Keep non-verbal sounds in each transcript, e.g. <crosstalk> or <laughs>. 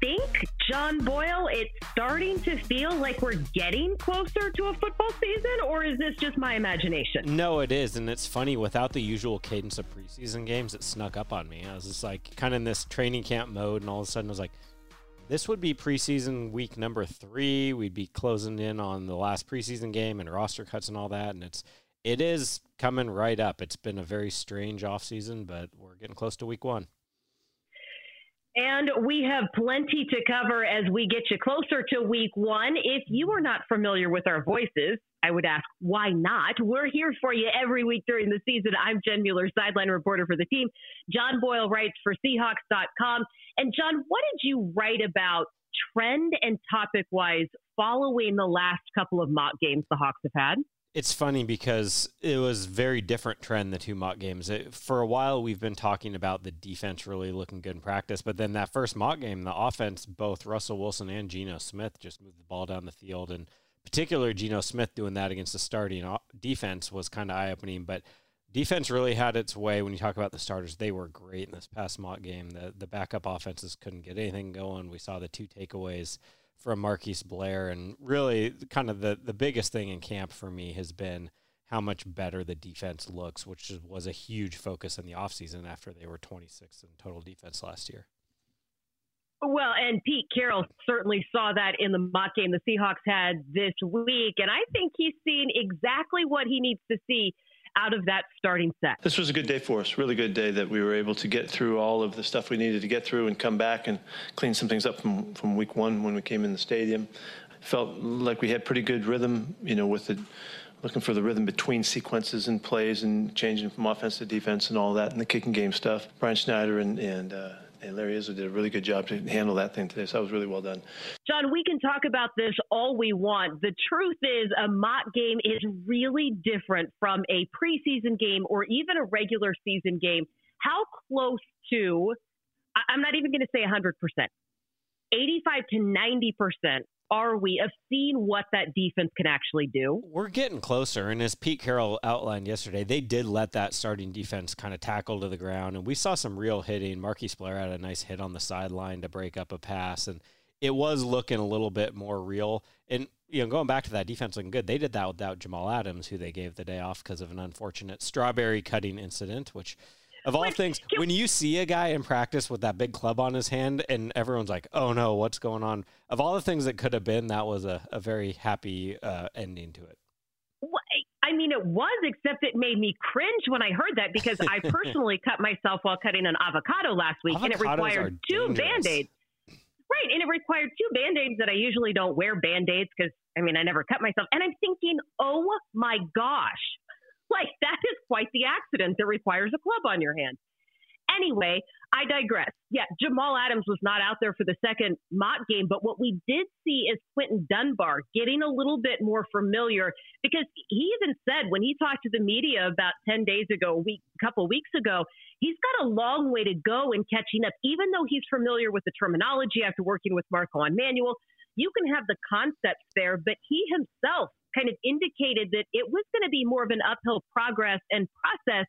think, John Boyle, it's starting to feel like we're getting closer to a football season, or is this just my imagination? No, it is. And it's funny, without the usual cadence of preseason games, it snuck up on me. I was just like kind of in this training camp mode, and all of a sudden I was like, this would be preseason week number three. We'd be closing in on the last preseason game and roster cuts and all that. And it's it is coming right up. It's been a very strange offseason, but we're getting close to week one. And we have plenty to cover as we get you closer to week one. If you are not familiar with our voices, I would ask, why not? We're here for you every week during the season. I'm Jen Mueller, sideline reporter for the team. John Boyle writes for Seahawks.com. And John, what did you write about trend and topic wise following the last couple of mock games the Hawks have had? It's funny because it was very different trend the two mock games. It, for a while, we've been talking about the defense really looking good in practice, but then that first mock game, the offense, both Russell Wilson and Geno Smith just moved the ball down the field, and particularly Geno Smith doing that against the starting defense was kind of eye opening. But defense really had its way when you talk about the starters. They were great in this past mock game. The the backup offenses couldn't get anything going. We saw the two takeaways from Marquise Blair. And really, kind of the, the biggest thing in camp for me has been how much better the defense looks, which was a huge focus in the offseason after they were 26 in total defense last year. Well, and Pete Carroll certainly saw that in the mock game the Seahawks had this week. And I think he's seen exactly what he needs to see out of that starting set. This was a good day for us, really good day that we were able to get through all of the stuff we needed to get through and come back and clean some things up from, from week one when we came in the stadium. Felt like we had pretty good rhythm, you know, with the looking for the rhythm between sequences and plays and changing from offense to defense and all that and the kicking game stuff. Brian Schneider and, and uh, and Larry Izzo did a really good job to handle that thing today. So that was really well done. John, we can talk about this all we want. The truth is, a mock game is really different from a preseason game or even a regular season game. How close to, I'm not even going to say 100%, 85 to 90% are we of seeing what that defense can actually do? We're getting closer. And as Pete Carroll outlined yesterday, they did let that starting defense kind of tackle to the ground. And we saw some real hitting. Marquise Blair had a nice hit on the sideline to break up a pass. And it was looking a little bit more real. And, you know, going back to that defense looking good, they did that without Jamal Adams, who they gave the day off because of an unfortunate strawberry cutting incident, which – of all things, when you see a guy in practice with that big club on his hand and everyone's like, oh no, what's going on? Of all the things that could have been, that was a, a very happy uh, ending to it. I mean, it was, except it made me cringe when I heard that because I <laughs> personally cut myself while cutting an avocado last week Avocados and it required two band aids. Right. And it required two band aids that I usually don't wear band aids because, I mean, I never cut myself. And I'm thinking, oh my gosh, like, that is quite the accident that requires a club on your hand. Anyway, I digress. Yeah, Jamal Adams was not out there for the second mock game, but what we did see is Quinton Dunbar getting a little bit more familiar because he even said when he talked to the media about 10 days ago, a week, couple weeks ago, he's got a long way to go in catching up, even though he's familiar with the terminology after working with Marquand Manuel. You can have the concepts there, but he himself kind of indicated that it was going to be more of an uphill progress and process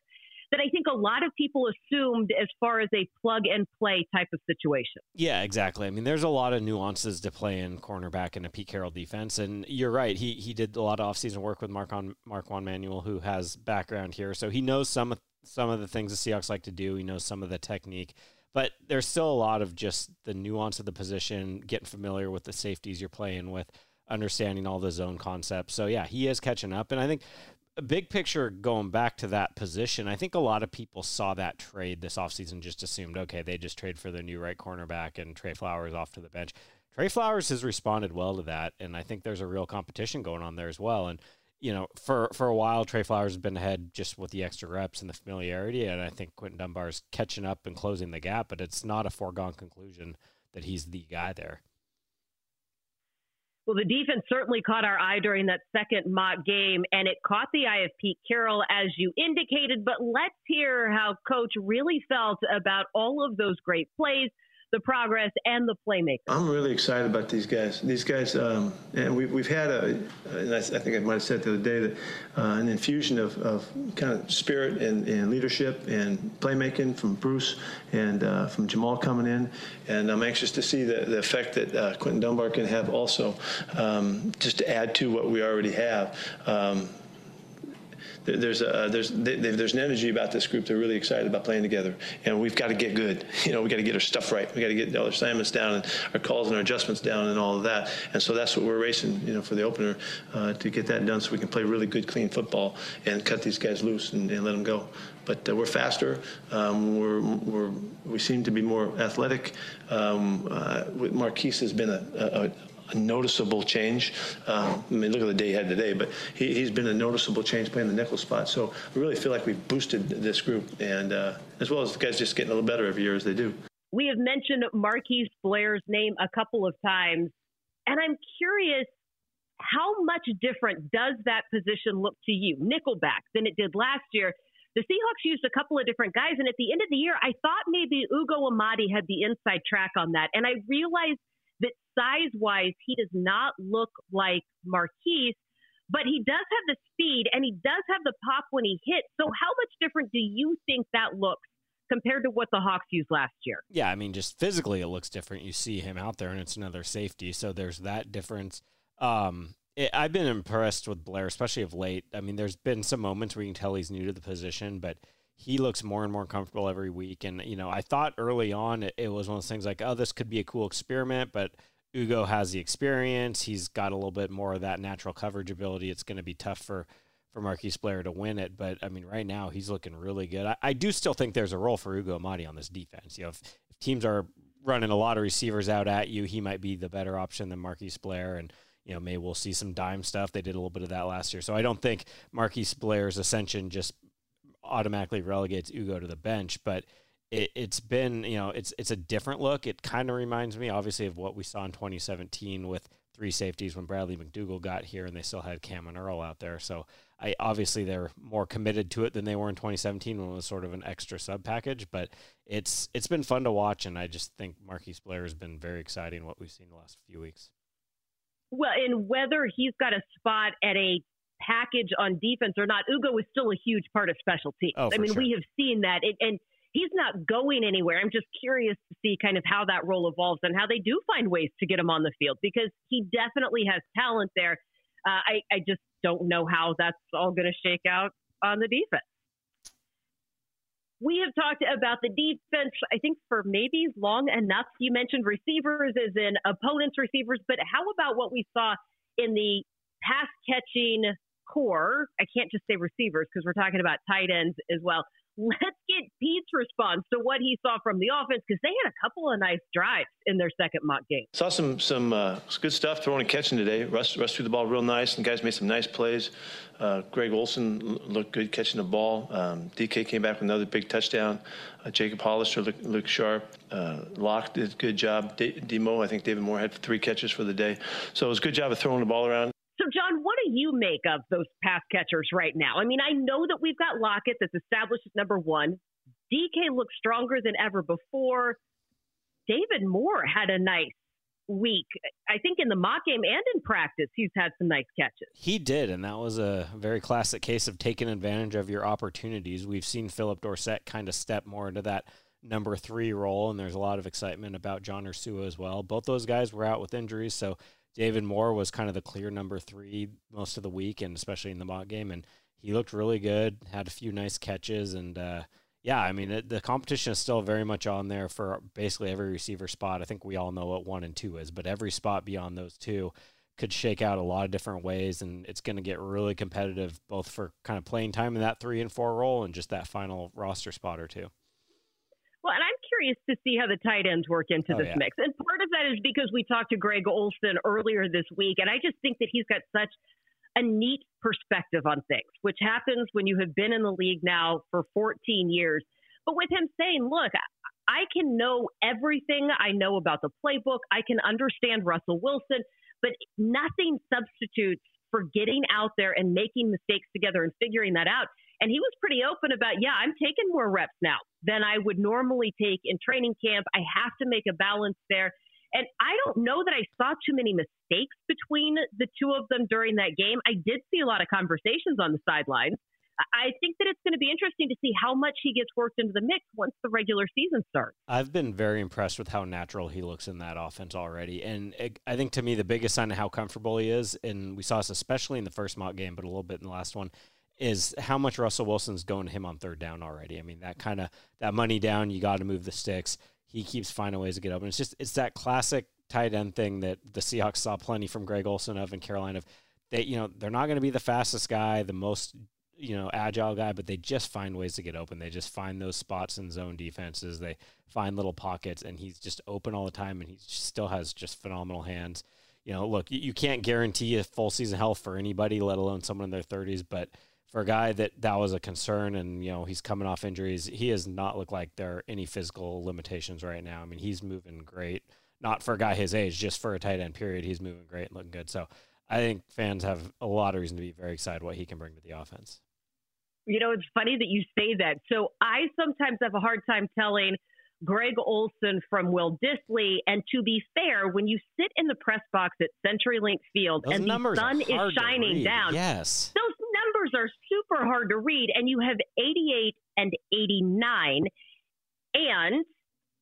that I think a lot of people assumed as far as a plug and play type of situation. Yeah, exactly. I mean, there's a lot of nuances to play in cornerback in a Pete Carroll defense, and you're right. He he did a lot of offseason work with Mark on Marquand Manuel, who has background here, so he knows some some of the things the Seahawks like to do. He knows some of the technique. But there's still a lot of just the nuance of the position, getting familiar with the safeties you're playing with understanding all the zone concepts. So yeah, he is catching up, and I think a big picture going back to that position, I think a lot of people saw that trade this offseason, just assumed, okay, they just trade for the new right cornerback and Trey Flowers off to the bench. Trey Flowers has responded well to that, and I think there's a real competition going on there as well. And you know, for for a while, Trey Flowers has been ahead just with the extra reps and the familiarity, and I think Quinton Dunbar is catching up and closing the gap. But it's not a foregone conclusion that he's the guy there. Well, the defense certainly caught our eye during that second mock game, and it caught the eye of Pete Carroll, as you indicated. But let's hear how Coach really felt about all of those great plays the progress and the playmaker. I'm really excited about these guys. These guys, um, and we've, we've had a, and I, think I might have said the other day that uh, an infusion of, of kind of spirit and, and, leadership and playmaking from Bruce and uh, from Jamal coming in. And I'm anxious to see the, the effect that uh, Quinton Dunbar can have also, um, just to add to what we already have. Um, there's a, there's there's an energy about this group. They're really excited about playing together, and we've got to get good. <laughs> You know, we got to get our stuff right. We got to get all our assignments down and our calls and our adjustments down and all of that. And so that's what we're racing, you know, for the opener uh, to get that done, so we can play really good, clean football and cut these guys loose and, and let them go. But uh, we're faster. Um, we're, we're we seem to be more athletic. Um, uh, Marquise has been a, a noticeable change. Um, I mean, look at the day he had today, but he, has been a noticeable change playing the nickel spot. So I really feel like we've boosted this group, and uh, as well as the guys just getting a little better every year as they do. We have mentioned Marquise Blair's name a couple of times, and I'm curious how much different does that position look to you, nickelback, than it did last year? The Seahawks used a couple of different guys, and at the end of the year, I thought maybe Ugo Amadi had the inside track on that, and I realized that size wise, he does not look like Marquise, but he does have the speed and he does have the pop when he hits. So, how much different do you think that looks compared to what the Hawks used last year? Yeah, I mean, just physically, it looks different. You see him out there, and it's another safety. So, there's that difference. Um, it, I've been impressed with Blair, especially of late. I mean, there's been some moments where you can tell he's new to the position, but he looks more and more comfortable every week. And, you know, I thought early on it, it, was one of those things like, oh, this could be a cool experiment, but Ugo has the experience. He's got a little bit more of that natural coverage ability. It's going to be tough for, for Marquise Blair to win it. But, I mean, right now he's looking really good. I, I do still think there's a role for Ugo Amadi on this defense. You know, if, if teams are running a lot of receivers out at you, he might be the better option than Marquise Blair. And, you know, maybe we'll see some dime stuff. They did a little bit of that last year. So I don't think Marquise Blair's ascension just automatically relegates Ugo to the bench, but it, has been you know it's it's a different look. It kind of reminds me, obviously, of what we saw in 2017 with three safeties when Bradley McDougald got here, and they still had Kam and Earl out there. So I obviously they're more committed to it than they were in 2017 when it was sort of an extra sub package. But it's it's been fun to watch, and I just think Marquise Blair has been very exciting what we've seen the last few weeks. Well, and whether he's got a spot at a package on defense or not, Ugo is still a huge part of special teams. Oh, I mean, sure. we have seen that, it, and he's not going anywhere. I'm just curious to see kind of how that role evolves and how they do find ways to get him on the field because he definitely has talent there. Uh, I, I just don't know how that's all going to shake out on the defense. We have talked about the defense, I think, for maybe long enough. You mentioned receivers as in opponents' receivers, but how about what we saw in the pass catching core, I can't just say receivers because we're talking about tight ends as well. Let's get Pete's response to what he saw from the offense because they had a couple of nice drives in their second mock game. Saw some some uh, good stuff throwing and catching today. Russ Russ threw the ball real nice, and guys made some nice plays. Uh, Greg Olsen looked good catching the ball. Um, DK came back with another big touchdown. Uh, Jacob Hollister looked, looked sharp. Uh, Locke did a good job. D- Demo, I think David Moore had three catches for the day. So it was a good job of throwing the ball around. So, John, what do you make of those pass catchers right now? I mean, I know that we've got Lockett that's established at number one. DK looks stronger than ever before. David Moore had a nice week. I think in the mock game and in practice, he's had some nice catches. He did, and that was a very classic case of taking advantage of your opportunities. We've seen Phillip Dorsett kind of step more into that number three role, and there's a lot of excitement about John Ursua as well. Both those guys were out with injuries, so David Moore was kind of the clear number three most of the week, and especially in the mock game, and he looked really good. Had a few nice catches, and uh, yeah, I mean it, the competition is still very much on there for basically every receiver spot. I think we all know what one and two is, but every spot beyond those two could shake out a lot of different ways, and it's going to get really competitive, both for kind of playing time in that three and four role, and just that final roster spot or two. Well, and I'm curious to see how the tight ends work into oh, this yeah. mix. And part of that is because we talked to Greg Olsen earlier this week, and I just think that he's got such a neat perspective on things, which happens when you have been in the league now for 14 years. But with him saying, look, I can know everything I know about the playbook. I can understand Russell Wilson, but nothing substitutes for getting out there and making mistakes together and figuring that out. And he was pretty open about, yeah, I'm taking more reps now than I would normally take in training camp. I have to make a balance there. And I don't know that I saw too many mistakes between the two of them during that game. I did see a lot of conversations on the sidelines. I think that it's going to be interesting to see how much he gets worked into the mix once the regular season starts. I've been very impressed with how natural he looks in that offense already. And it, I think to me, the biggest sign of how comfortable he is, and we saw this especially in the first mock game, but a little bit in the last one, is how much Russell Wilson's going to him on third down already. I mean, that kind of that money down, you got to move the sticks. He keeps finding ways to get open. It's just it's that classic tight end thing that the Seahawks saw plenty from Greg Olsen of in Carolina. Of they, you know, they're not going to be the fastest guy, the most you know agile guy, but they just find ways to get open. They just find those spots in zone defenses. They find little pockets, and he's just open all the time, and he still has just phenomenal hands. You know, look, you can't guarantee a full season health for anybody, let alone someone in their 30s, but for a guy that that was a concern and you know he's coming off injuries he has not looked like there are any physical limitations right now. I mean he's moving great. Not for a guy his age just for a tight end period he's moving great and looking good. So i think fans have a lot of reason to be very excited what he can bring to the offense. You know it's funny that you say that. So i sometimes have a hard time telling Greg Olsen from Will Dissly And to be fair, when you sit in the press box at CenturyLink Field Those and the sun is shining down, yes, those numbers are super hard to read. And you have 88 and 89. And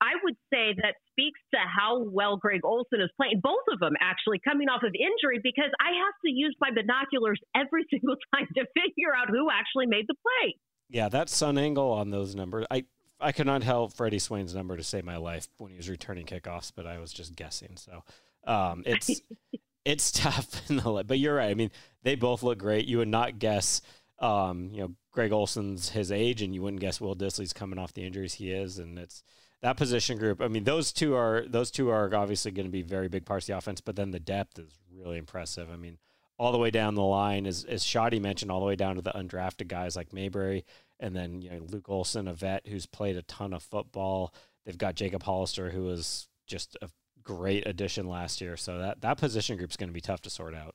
I would say that speaks to how well Greg Olsen is playing. Both of them actually coming off of injury because I have to use my binoculars every <laughs> single time to figure out who actually made the play. Yeah, that sun angle on those numbers. I I could not help Freddie Swain's number to save my life when he was returning kickoffs, but I was just guessing. So um, it's <laughs> it's <laughs> tough in the but you're right. I mean, they both look great. You would not guess um, you know, Greg Olsen's his age and you wouldn't guess Will Dissly's coming off the injuries he is and it's that position group. I mean, those two are those two are obviously going to be very big parts of the offense, but then the depth is really impressive. I mean, all the way down the line, as as Shoddy mentioned, all the way down to the undrafted guys like Mabry and then you know Luke Willson, a vet who's played a ton of football. They've got Jacob Hollister, who is just a great addition last year. So that that position group is going to be tough to sort out.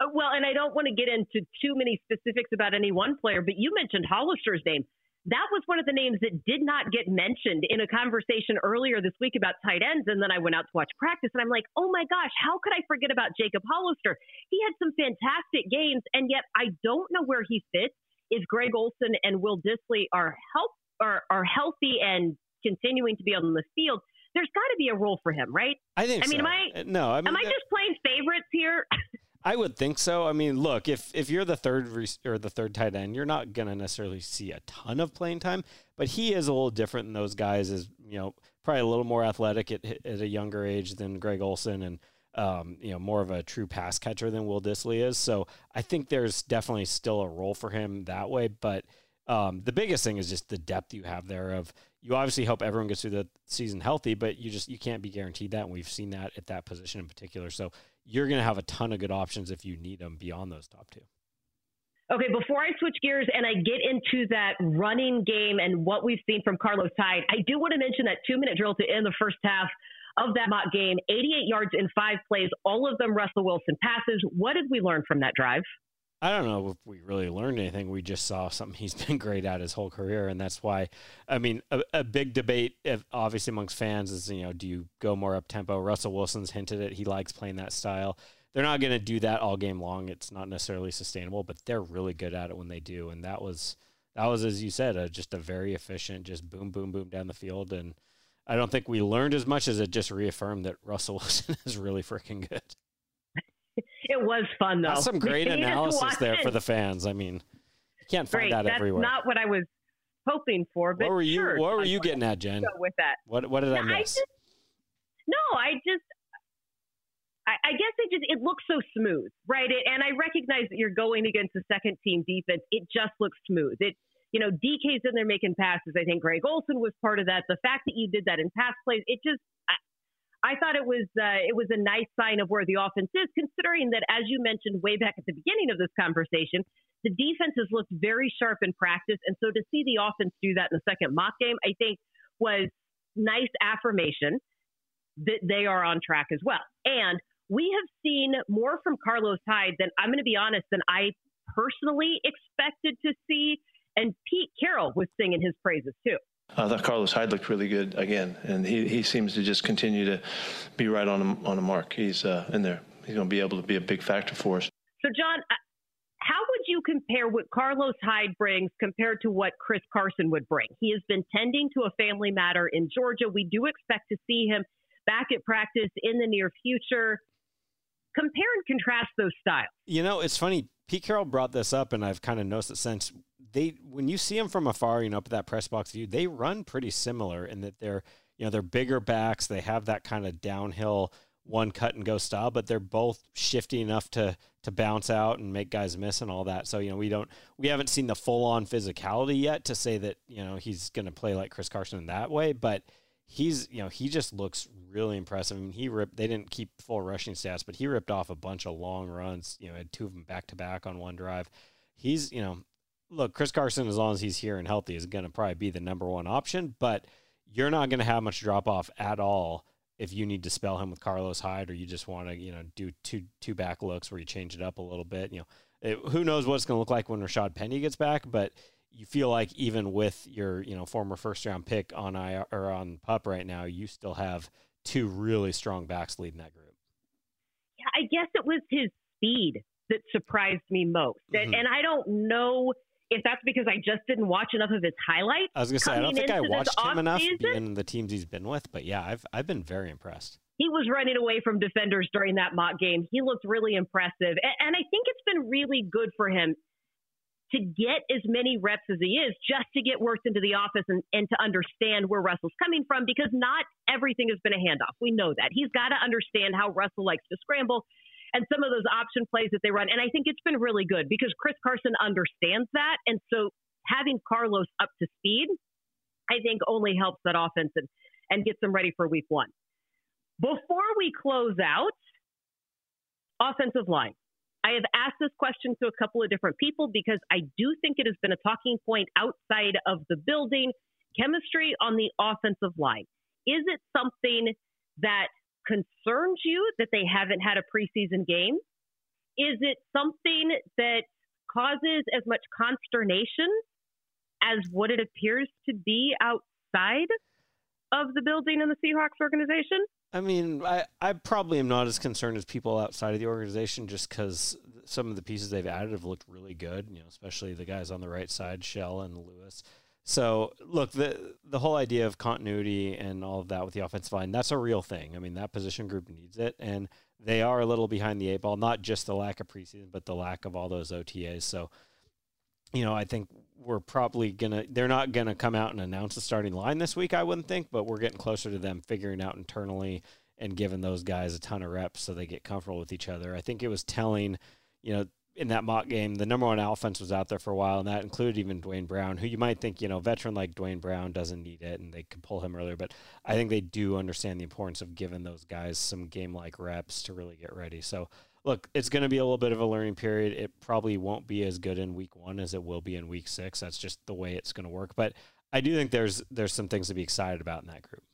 Uh, well, and I don't want to get into too many specifics about any one player, but you mentioned Hollister's name. That was one of the names that did not get mentioned in a conversation earlier this week about tight ends. And then I went out to watch practice and I'm like, oh my gosh, how could I forget about Jacob Hollister? He had some fantastic games, and yet I don't know where he fits if Greg Olsen and Will Dissly are help are, are healthy and continuing to be on the field, there's got to be a role for him, right? I think. I mean, so. am I? Uh, no, I mean, am I just playing favorites here? <laughs> I would think so. I mean, look, if if you're the third re- or the third tight end, you're not gonna necessarily see a ton of playing time, but he is a little different than those guys. Is you know probably a little more athletic at, at a younger age than Greg Olsen and um, you know, more of a true pass catcher than Will Dissly is. So I think there's definitely still a role for him that way. But um, the biggest thing is just the depth you have there. Of you obviously hope everyone gets through the season healthy, but you just you can't be guaranteed that, and we've seen that at that position in particular. So you're going to have a ton of good options if you need them beyond those top two. Okay, before I switch gears and I get into that running game and what we've seen from Carlos Hyde, I do want to mention that two minute drill to end the first half of that mock game, 88 yards in five plays, all of them Russell Wilson passes. What did we learn from that drive? I don't know if we really learned anything. We just saw something <laughs> he's been great at his whole career, and that's why. I mean, a, a big debate, if, obviously amongst fans, is you know, do you go more up tempo? Russell Wilson's hinted it; he likes playing that style. They're not going to do that all game long. It's not necessarily sustainable, but they're really good at it when they do. And that was that was, as you said, a, just a very efficient, just boom, boom, boom down the field, and I don't think we learned as much as it just reaffirmed that Russell <laughs> Wilson is really freaking good. It was fun though. That's some great analysis there for the fans. I mean, you can't find great. that That's everywhere. Not what I was hoping for. But what were you? sure, what were you getting at, Jen? with that. What What did I miss? I just, no, I just. I, I guess it just it looks so smooth, right? It, and I recognize that you're going against a second team defense. It just looks smooth. It you know, DK's in there making passes. I think Greg Olsen was part of that. The fact that you did that in pass plays, it just, I, I thought it was uh, it was a nice sign of where the offense is, considering that as you mentioned way back at the beginning of this conversation, the defense has looked very sharp in practice, and so to see the offense do that in the second mock game, I think was nice affirmation that they are on track as well. And we have seen more from Carlos Hyde than I'm going to be honest than I personally expected to see. And Pete Carroll was singing his praises too. I thought Carlos Hyde looked really good again, and he, he seems to just continue to be right on on the mark. He's uh, in there. He's going to be able to be a big factor for us. So, John, uh, how would you compare what Carlos Hyde brings compared to what Chris Carson would bring? He has been tending to a family matter in Georgia. We do expect to see him back at practice in the near future. Compare and contrast those styles. You know, it's funny. Pete Carroll brought this up, and I've kind of noticed it since. They, when you see them from afar, you know, up at that press box view, they run pretty similar in that they're, you know, they're bigger backs. They have that kind of downhill one cut and go style, but they're both shifty enough to to bounce out and make guys miss and all that. So you know we don't we haven't seen the full on physicality yet to say that you know he's going to play like Chris Carson in that way, but he's you know he just looks really impressive. I mean he ripped they didn't keep full rushing stats, but he ripped off a bunch of long runs. You know had two of them back to back on one drive. He's you know look Chris Carson as long as he's here and healthy is going to probably be the number one option, but you're not going to have much drop off at all if you need to spell him with Carlos Hyde or you just want to, you know, do two two back looks where you change it up a little bit, you know, it, who knows what it's going to look like when Rashad Penny gets back, but you feel like even with your, you know, former first round pick on I or on pup right now, you still have two really strong backs leading that group. Yeah, I guess it was his speed that surprised me most. Mm-hmm. And I don't know if that's because I just didn't watch enough of his highlights. I was gonna say I don't think I watched him enough in the teams he's been with, but yeah, I've I've been very impressed. He was running away from defenders during that mock game. He looked really impressive, and, and I think it's been really good for him to get as many reps as he is, just to get worked into the office and, and to understand where Russell's coming from, because not everything has been a handoff. We know that he's got to understand how Russell likes to scramble and some of those option plays that they run. And I think it's been really good because Chris Carson understands that. And so having Carlos up to speed, I think only helps that offense and, and gets them ready for week one. Before we close out, offensive line. I have asked this question to a couple of different people because I do think it has been a talking point outside of the building. Chemistry on the offensive line. Is it something that concerns you that they haven't had a preseason game? Is it something that causes as much consternation as what it appears to be outside of the building in the Seahawks organization? I mean, I, I probably am not as concerned as people outside of the organization just because some of the pieces they've added have looked really good, you know, especially the guys on the right side, Shell and Lewis. So look, the the whole idea of continuity and all of that with the offensive line, that's a real thing. I mean, that position group needs it, and they are a little behind the eight ball. Not just the lack of preseason, but the lack of all those OTAs. So, you know, I think we're probably gonna. They're not gonna come out and announce the starting line this week. I wouldn't think, but we're getting closer to them figuring out internally and giving those guys a ton of reps so they get comfortable with each other. I think it was telling, you know, in that mock game, the number one offense was out there for a while, and that included even Duane Brown, who you might think, you know, veteran like Duane Brown doesn't need it, and they could pull him earlier. But I think they do understand the importance of giving those guys some game like reps to really get ready. So, look, it's going to be a little bit of a learning period. It probably won't be as good in week one as it will be in week six. That's just the way it's going to work. But I do think there's there's some things to be excited about in that group.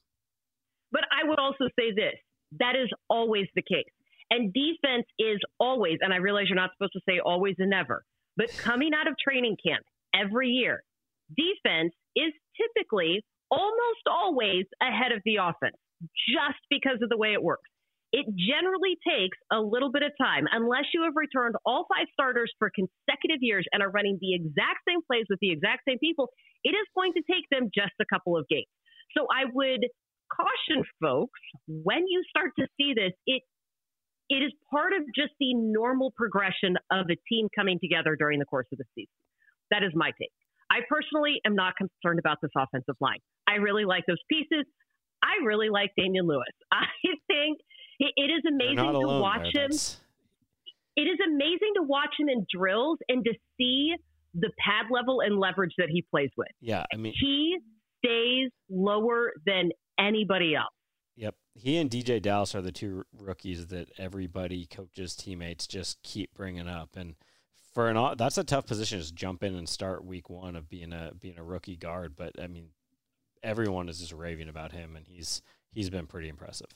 But I would also say this: that is always the case and defense is always, and I realize you're not supposed to say always and never, but coming out of training camp every year, defense is typically almost always ahead of the offense just because of the way it works. It generally takes a little bit of time, unless you have returned all five starters for consecutive years and are running the exact same plays with the exact same people. It is going to take them just a couple of games. So I would caution folks when you start to see this, it it is part of just the normal progression of a team coming together during the course of the season. That is my take. I personally am not concerned about this offensive line. I really like those pieces. I really like Damien Lewis. <laughs> I think it is amazing to watch there, him. That's... It is amazing to watch him in drills and to see the pad level and leverage that he plays with. Yeah, I mean, he stays lower than anybody else. He and DeeJay Dallas are the two rookies that everybody, coaches, teammates just keep bringing up. And for an that's a tough position just jump in and start week one of being a being a rookie guard. But I mean, everyone is just raving about him, and he's he's been pretty impressive.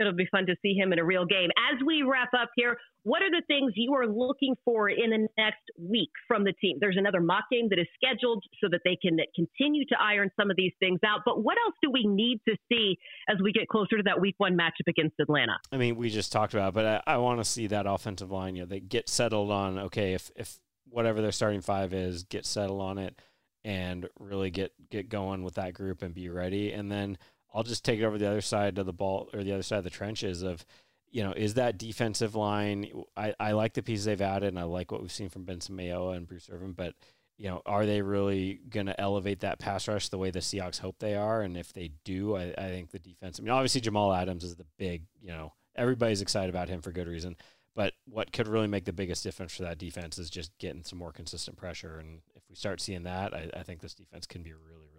It'll be fun to see him in a real game. As we wrap up here, what are the things you are looking for in the next week from the team? There's another mock game that is scheduled so that they can continue to iron some of these things out. But what else do we need to see as we get closer to that week one matchup against Atlanta? I mean, we just talked about, it, but I, I want to see that offensive line. You know, they get settled on okay, if if whatever their starting five is, get settled on it and really get get going with that group and be ready. And then I'll just take it over the other side of the ball or the other side of the trenches of, you know, is that defensive line? I, I like the pieces they've added and I like what we've seen from Benson Mayowa and Bruce Irvin, but you know, are they really going to elevate that pass rush the way the Seahawks hope they are? And if they do, I, I think the defense. I mean, obviously Jamal Adams is the big. You know, everybody's excited about him for good reason. But what could really make the biggest difference for that defense is just getting some more consistent pressure. And if we start seeing that, I, I think this defense can be really, really.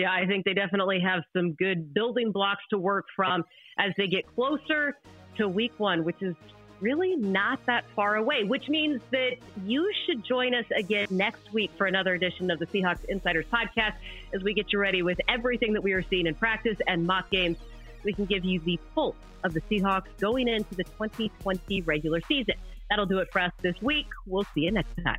Yeah, I think they definitely have some good building blocks to work from as they get closer to week one, which is really not that far away, which means that you should join us again next week for another edition of the Seahawks Insiders podcast as we get you ready with everything that we are seeing in practice and mock games. We can give you the pulse of the Seahawks going into the 2020 regular season. That'll do it for us this week. We'll see you next time.